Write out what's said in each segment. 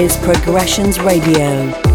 is Progressions Radio.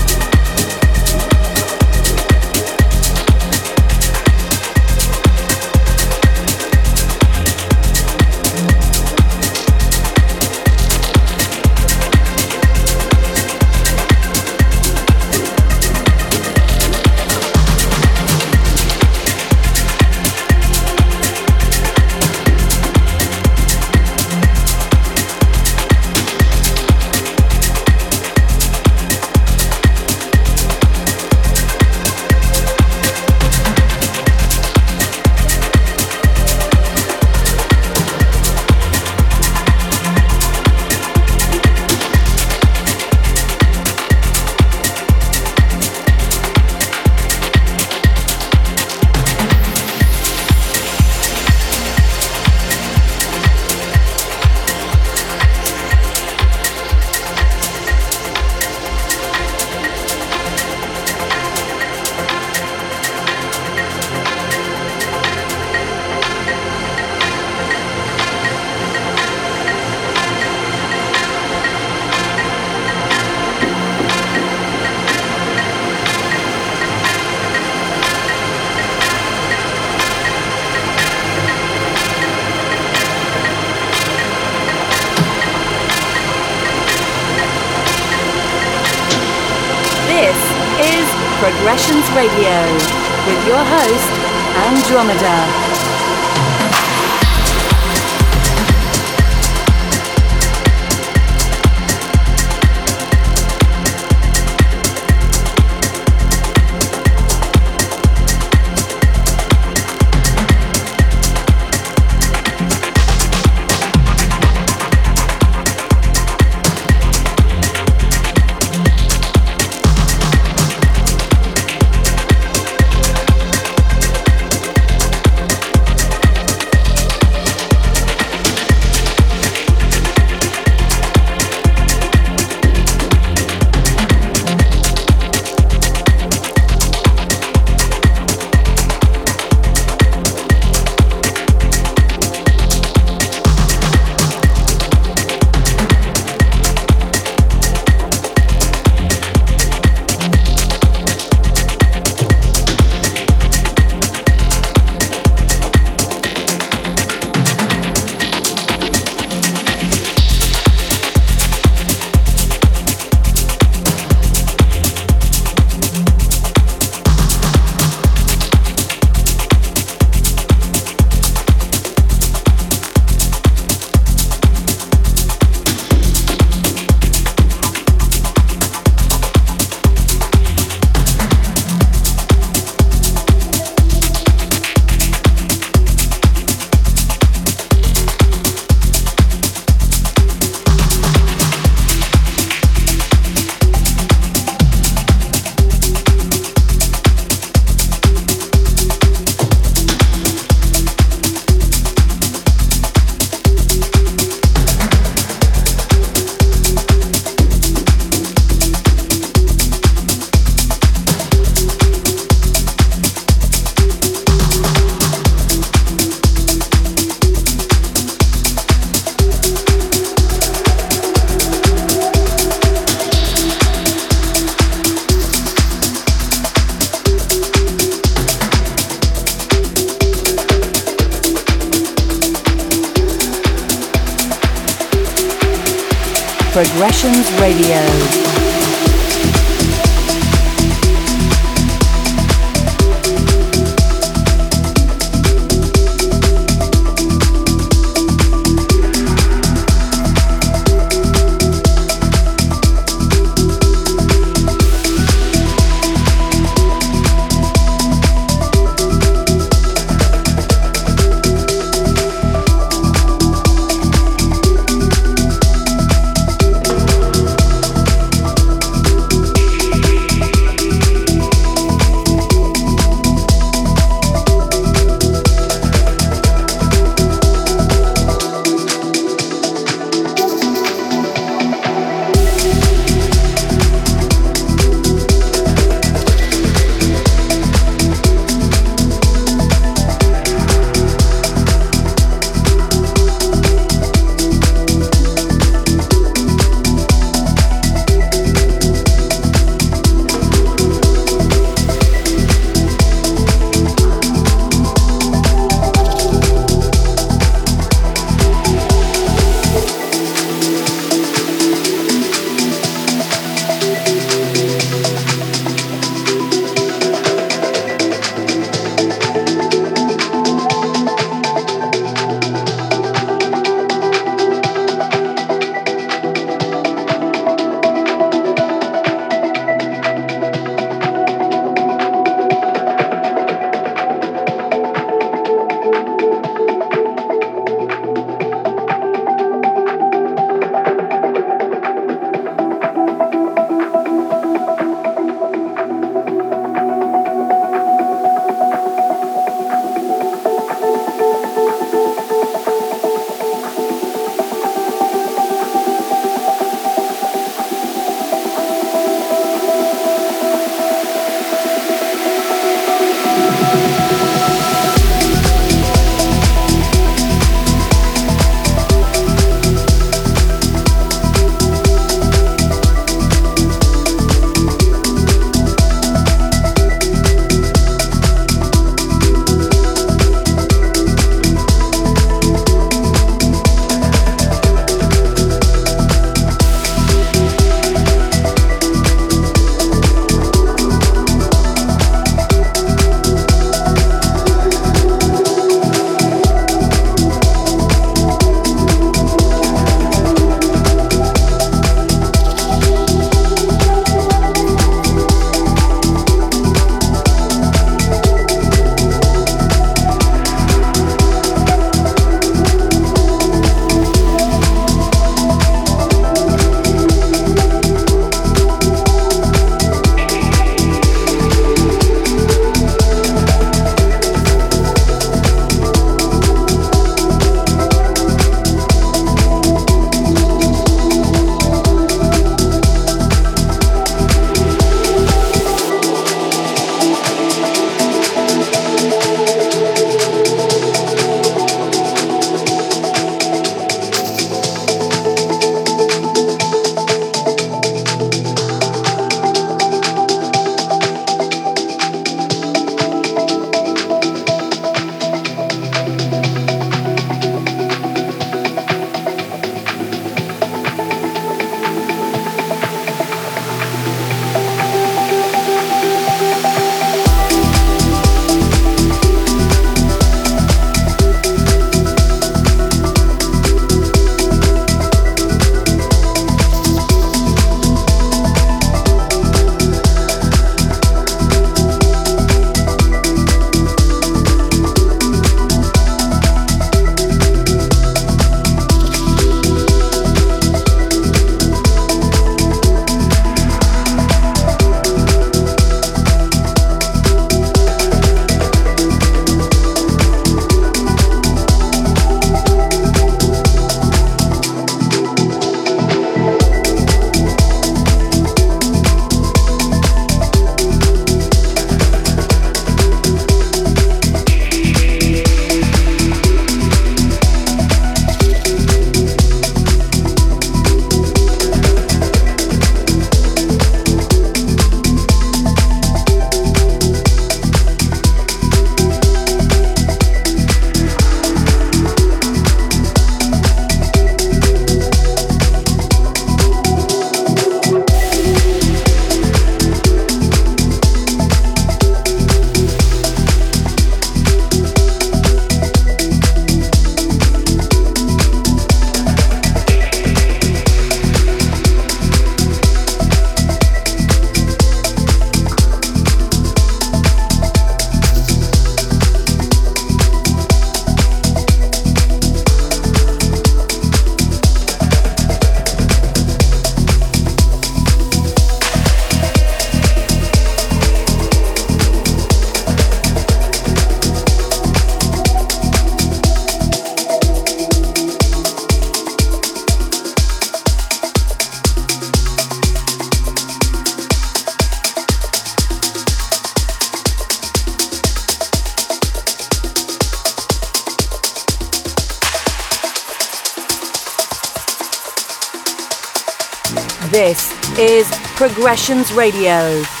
Progressions Radio.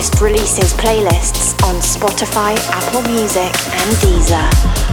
Latest releases playlists on Spotify, Apple Music, and Deezer.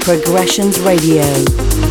Progressions Radio.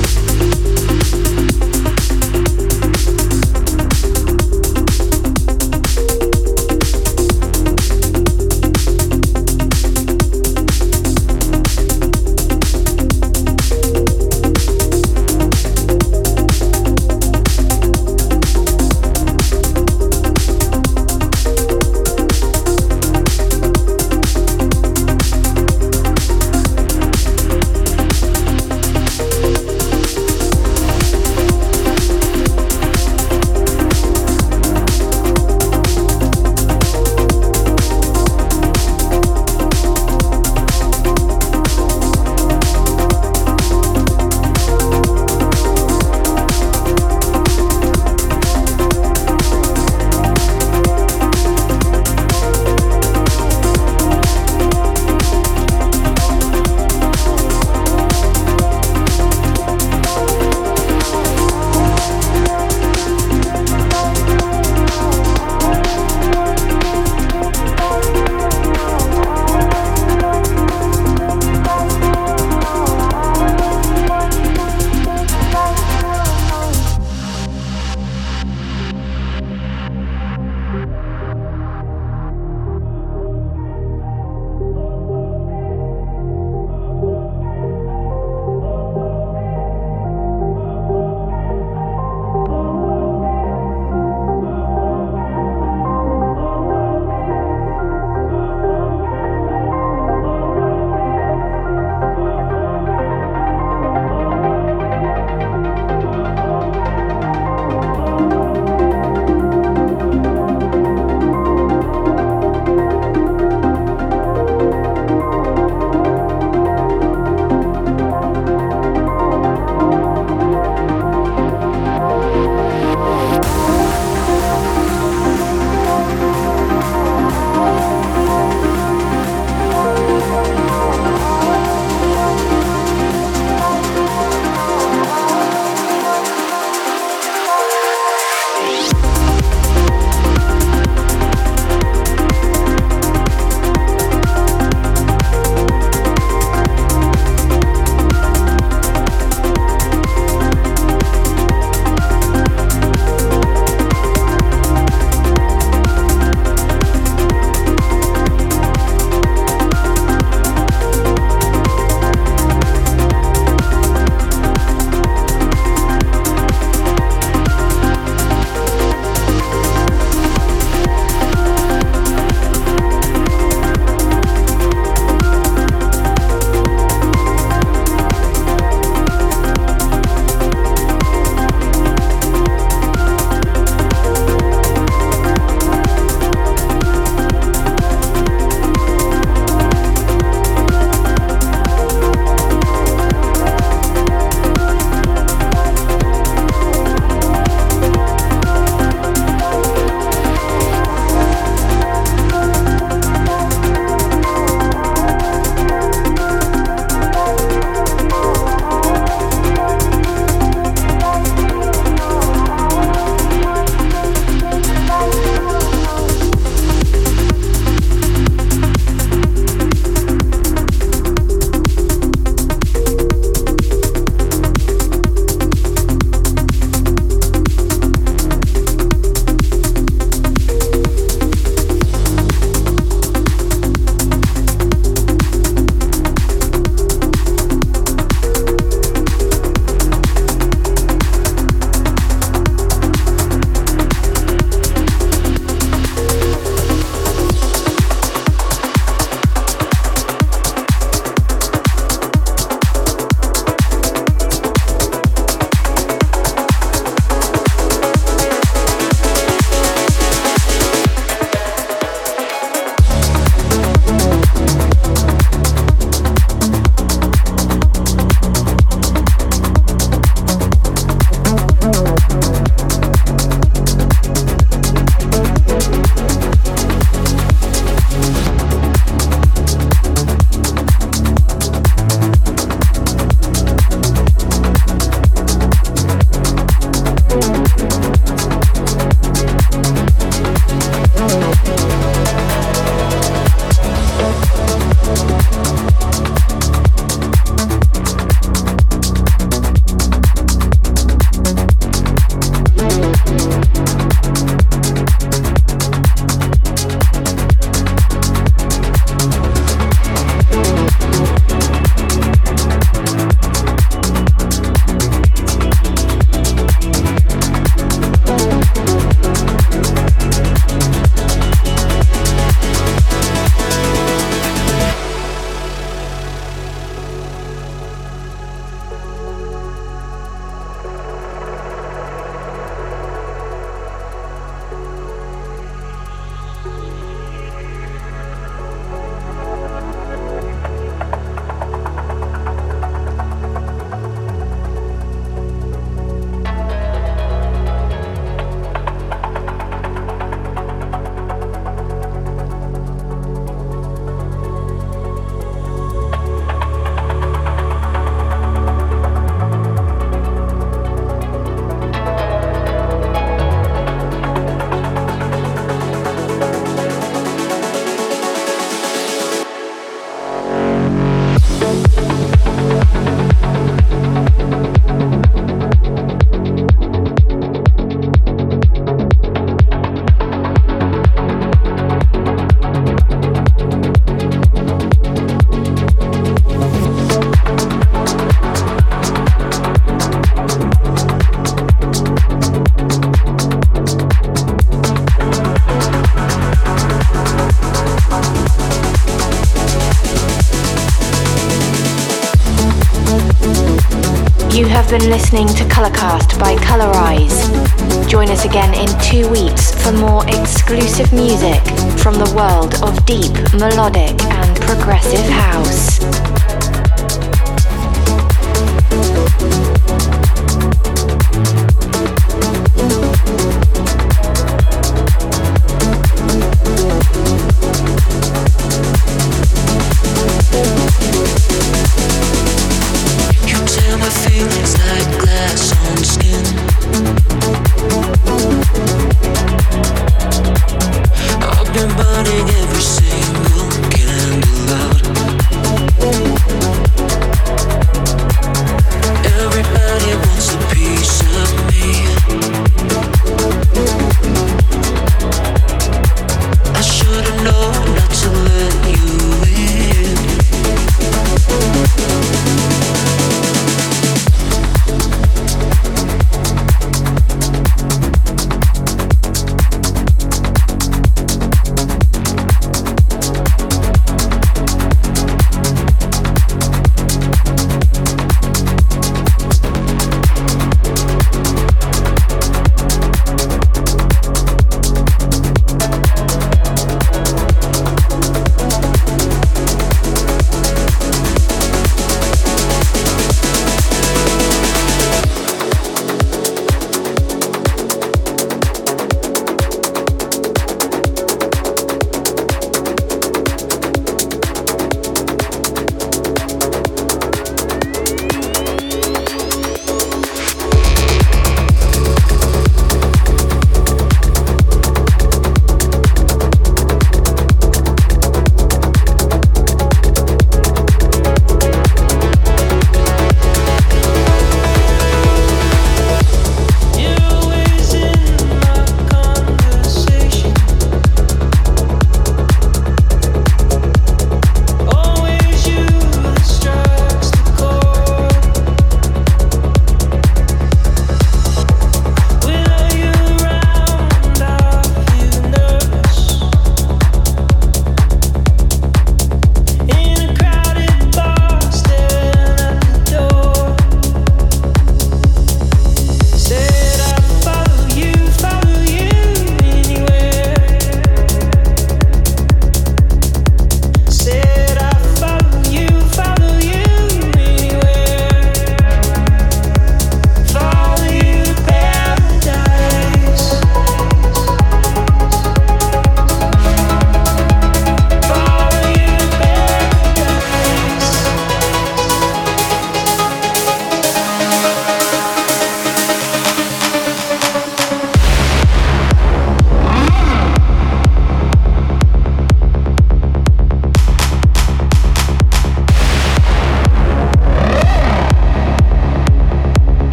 Been listening to Colorcast by Colorize. Join us again in two weeks for more exclusive music from the world of deep, melodic, and progressive house.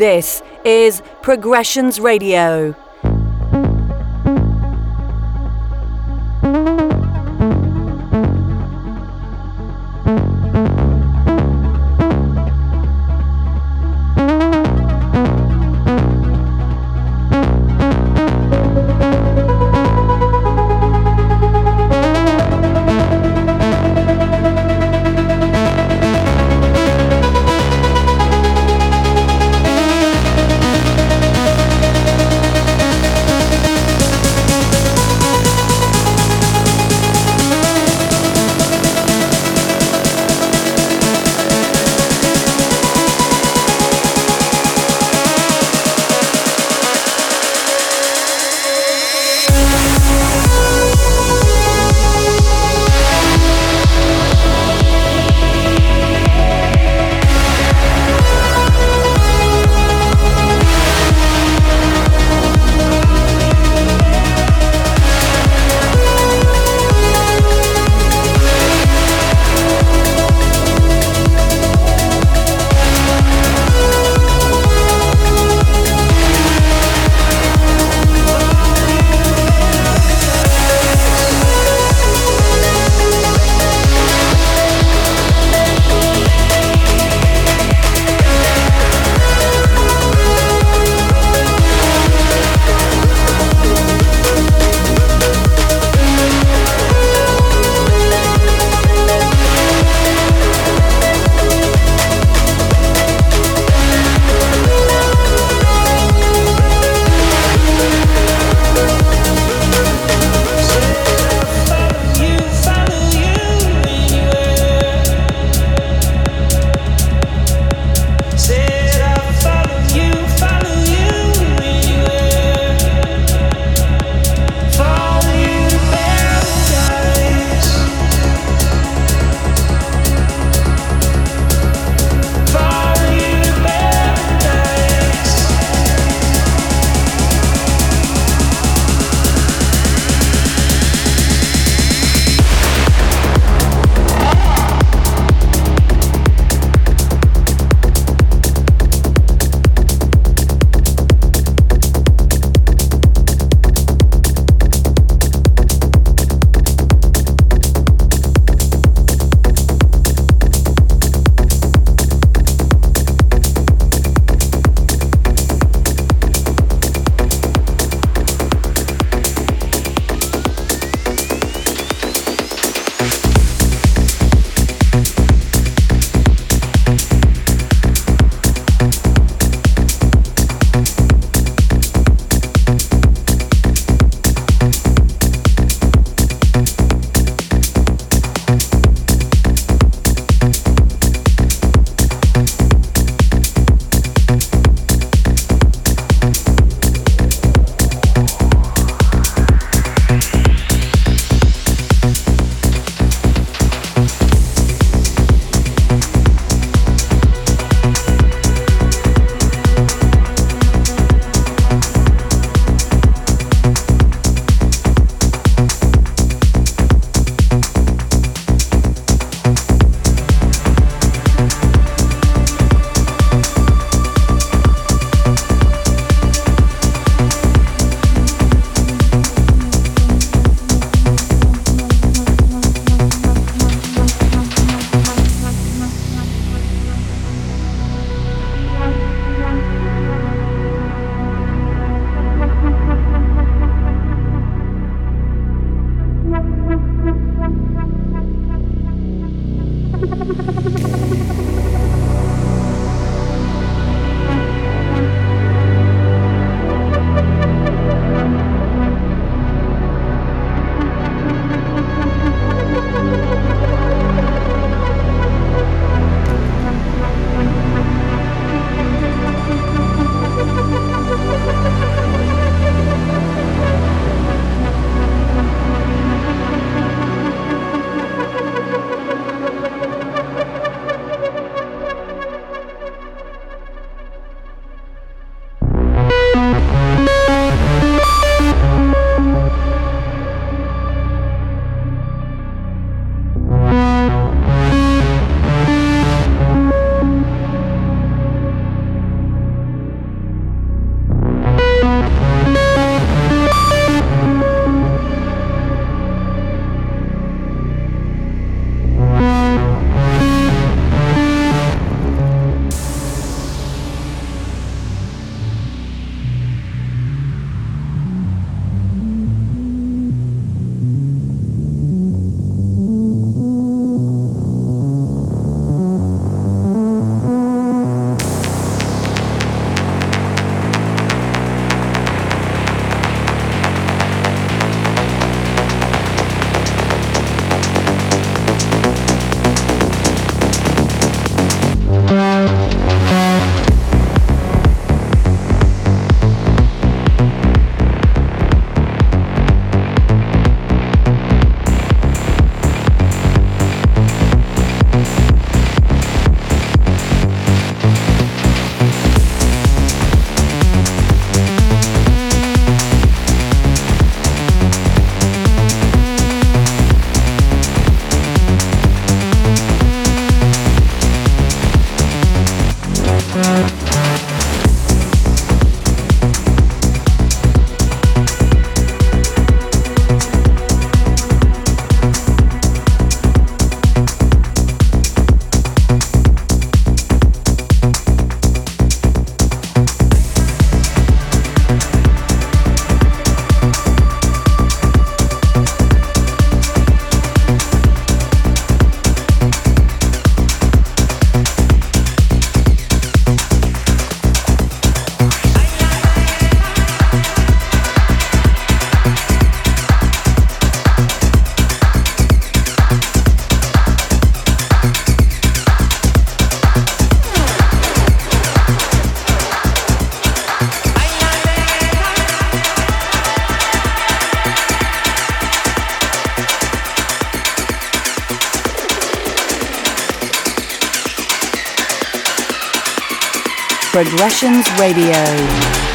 This is Progressions Radio. Progressions Radio.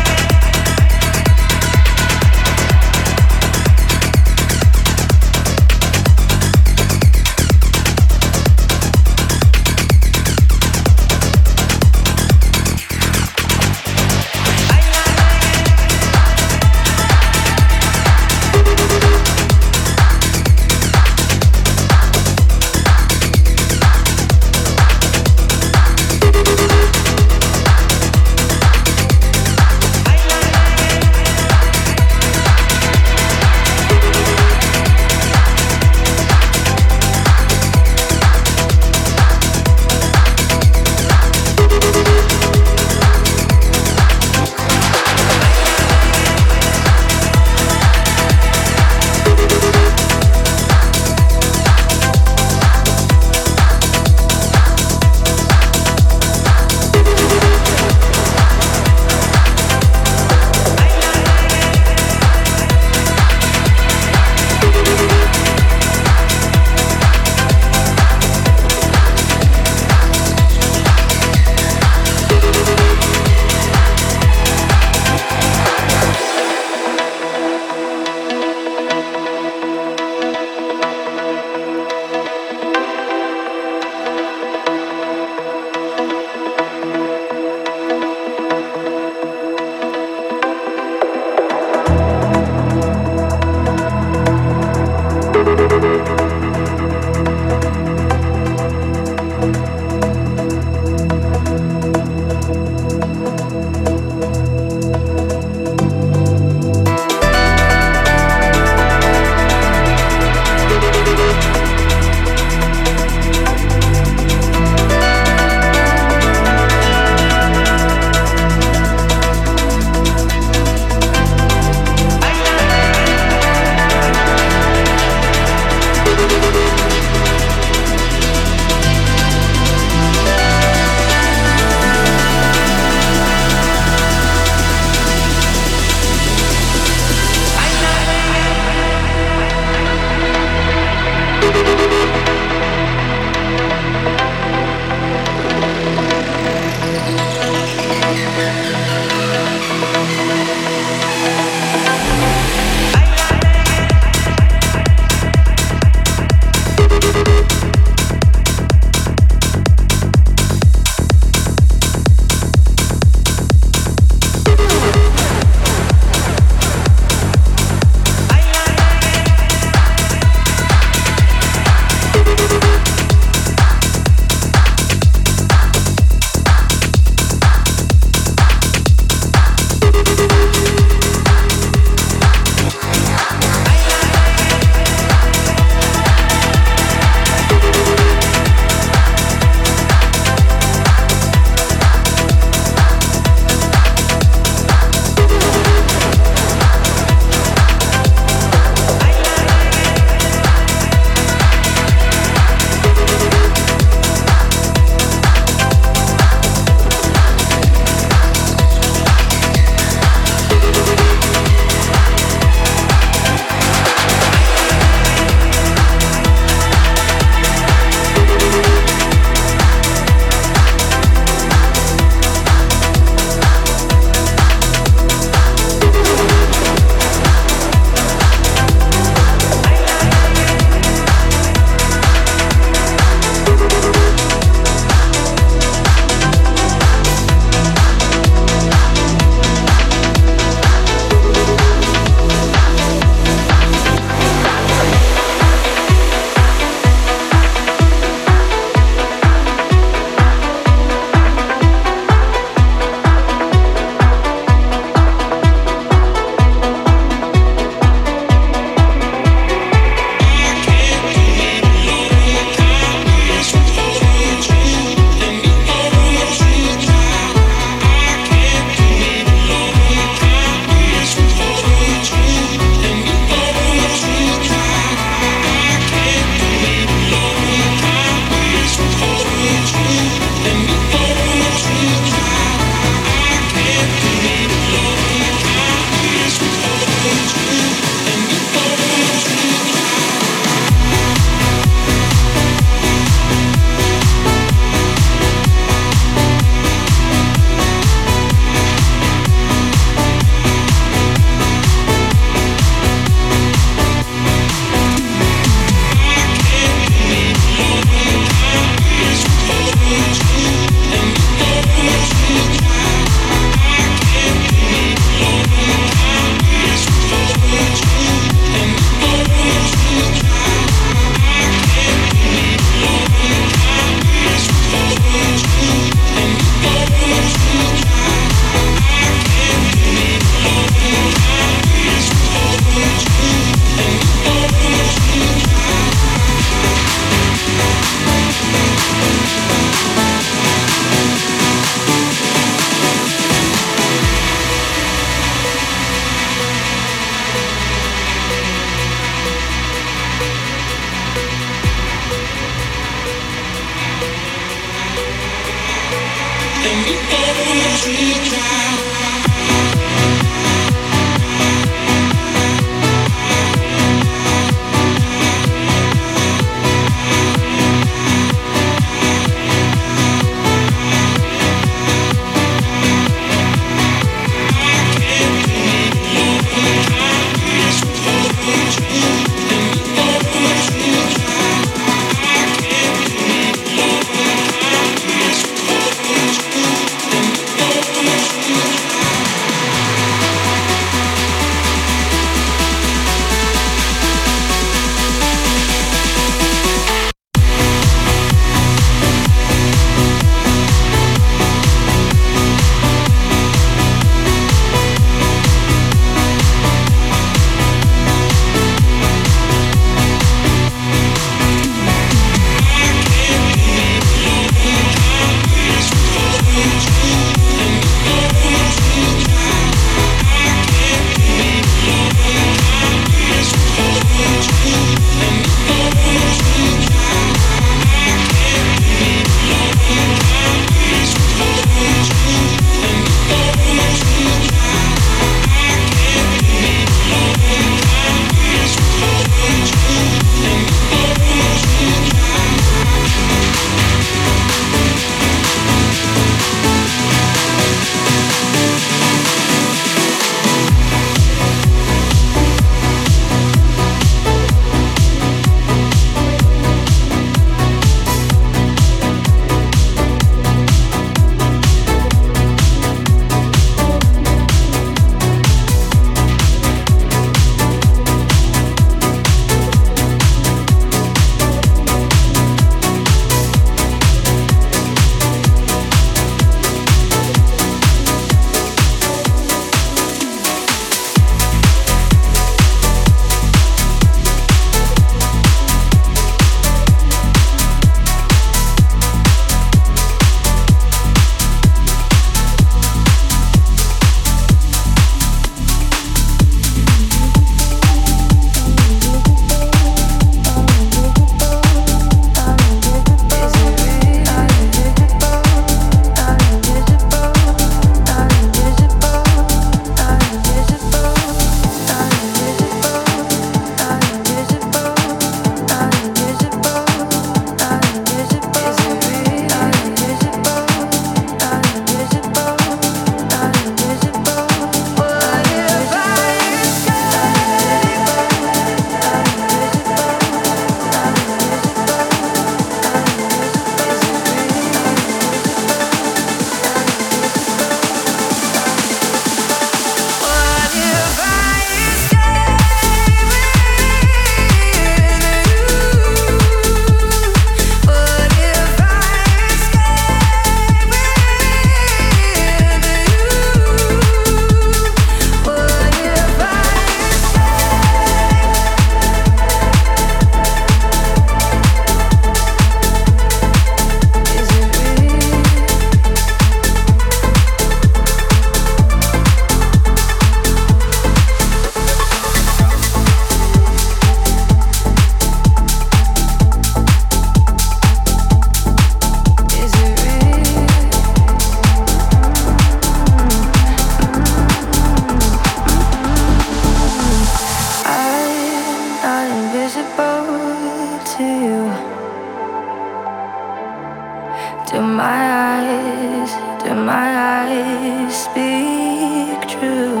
Do my eyes, do my eyes speak true?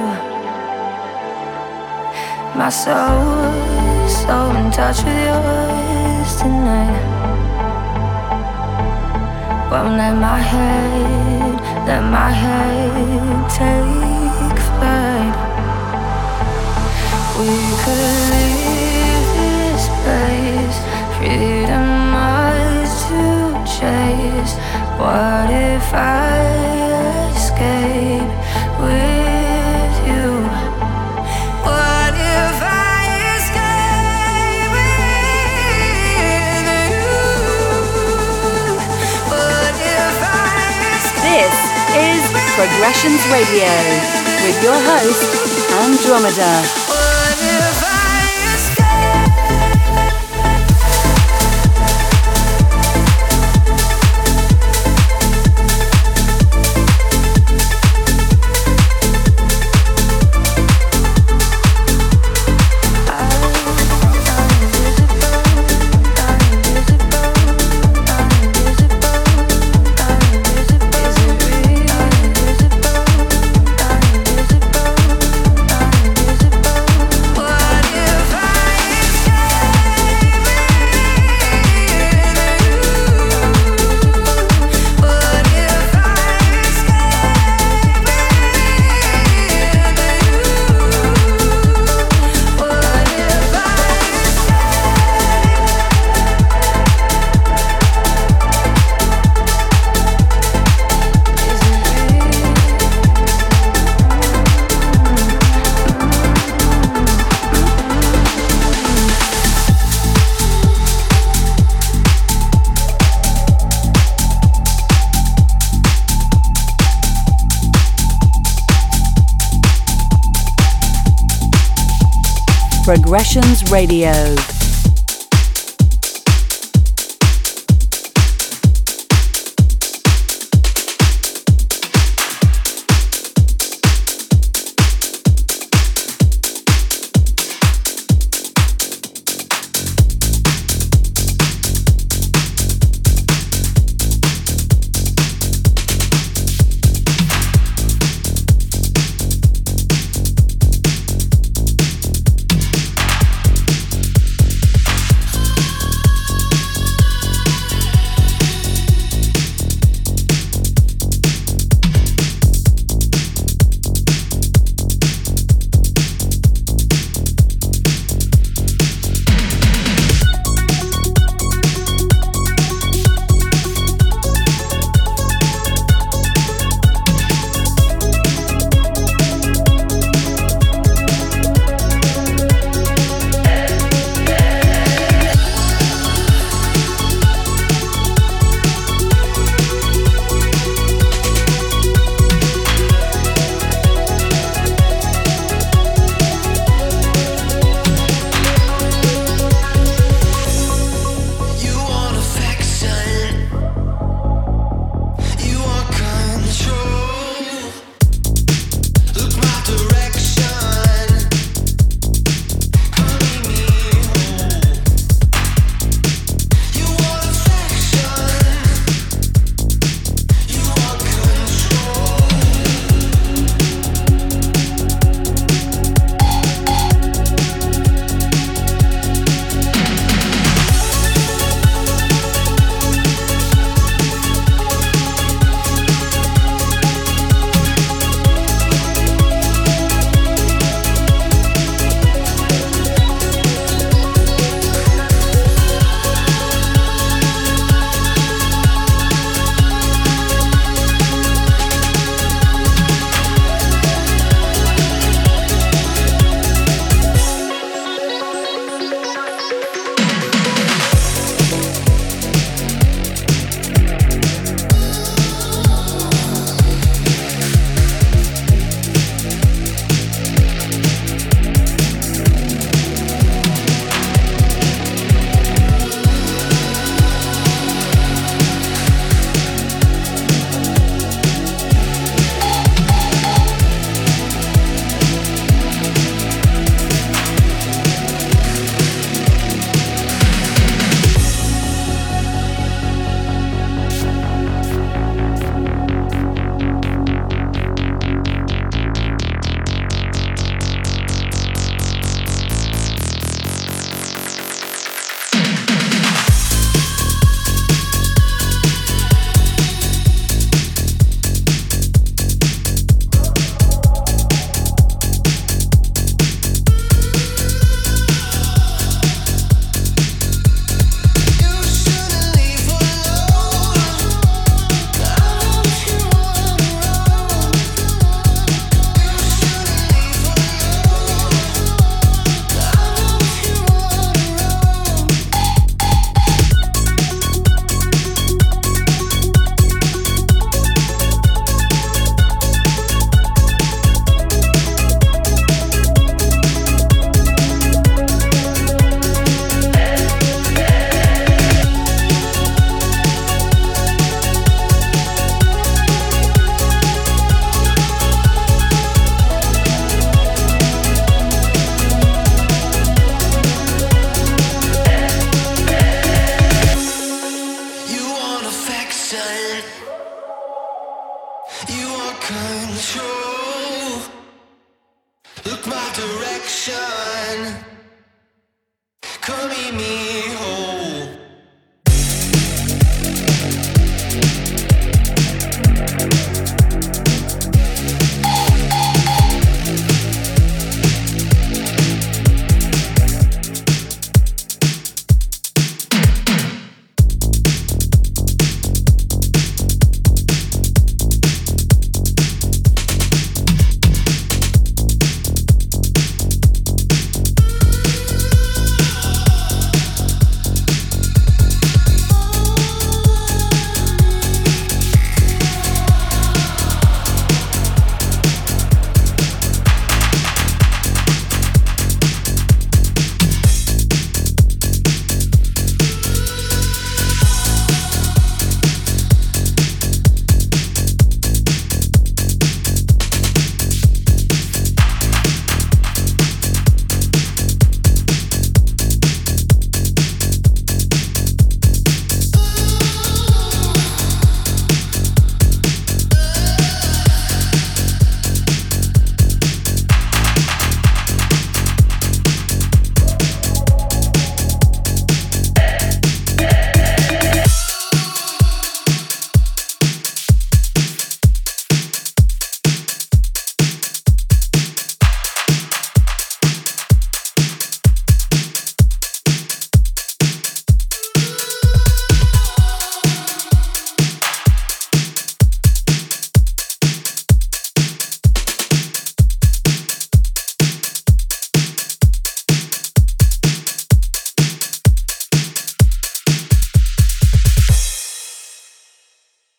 My soul is so in touch with yours tonight. Won't let my head, let my head take flight. We could leave this place, freedom chase. What if I escape with you? What if I escape with you? What if I escape? This is Progressions Radio with your host, Andromeda. Progressions Radio.